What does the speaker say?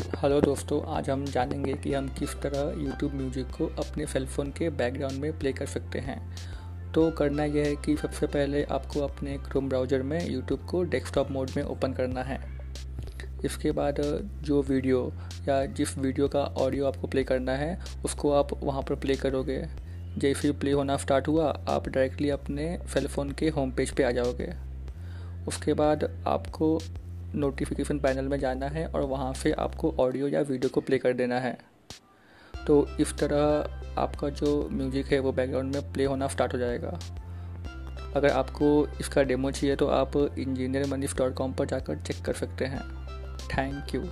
Hello दोस्तों, आज हम जानेंगे कि हम किस तरह YouTube म्यूज़िक को अपने सेल फ़ोन के बैकग्राउंड में प्ले कर सकते हैं। तो करना यह है कि सबसे पहले आपको अपने क्रोम ब्राउज़र में YouTube को डेस्कटॉप मोड में ओपन करना है। इसके बाद जो वीडियो या जिस वीडियो का ऑडियो आपको प्ले करना है, उसको आप वहाँ पर प्ले करोगे। जैसे ही प्ले होना स्टार्ट हुआ, आप डायरेक्टली अपने सेल फ़ोन के होम पेज पे आ जाओगे। उसके बाद आपको नोटिफिकेशन पैनल में जाना है और वहाँ से आपको ऑडियो या वीडियो को प्ले कर देना है। तो इस तरह आपका जो म्यूज़िक है वो बैकग्राउंड में प्ले होना स्टार्ट हो जाएगा। अगर आपको इसका डेमो चाहिए तो आप इंजीनियर मनीष डॉट कॉम पर जाकर चेक कर सकते हैं। Thank you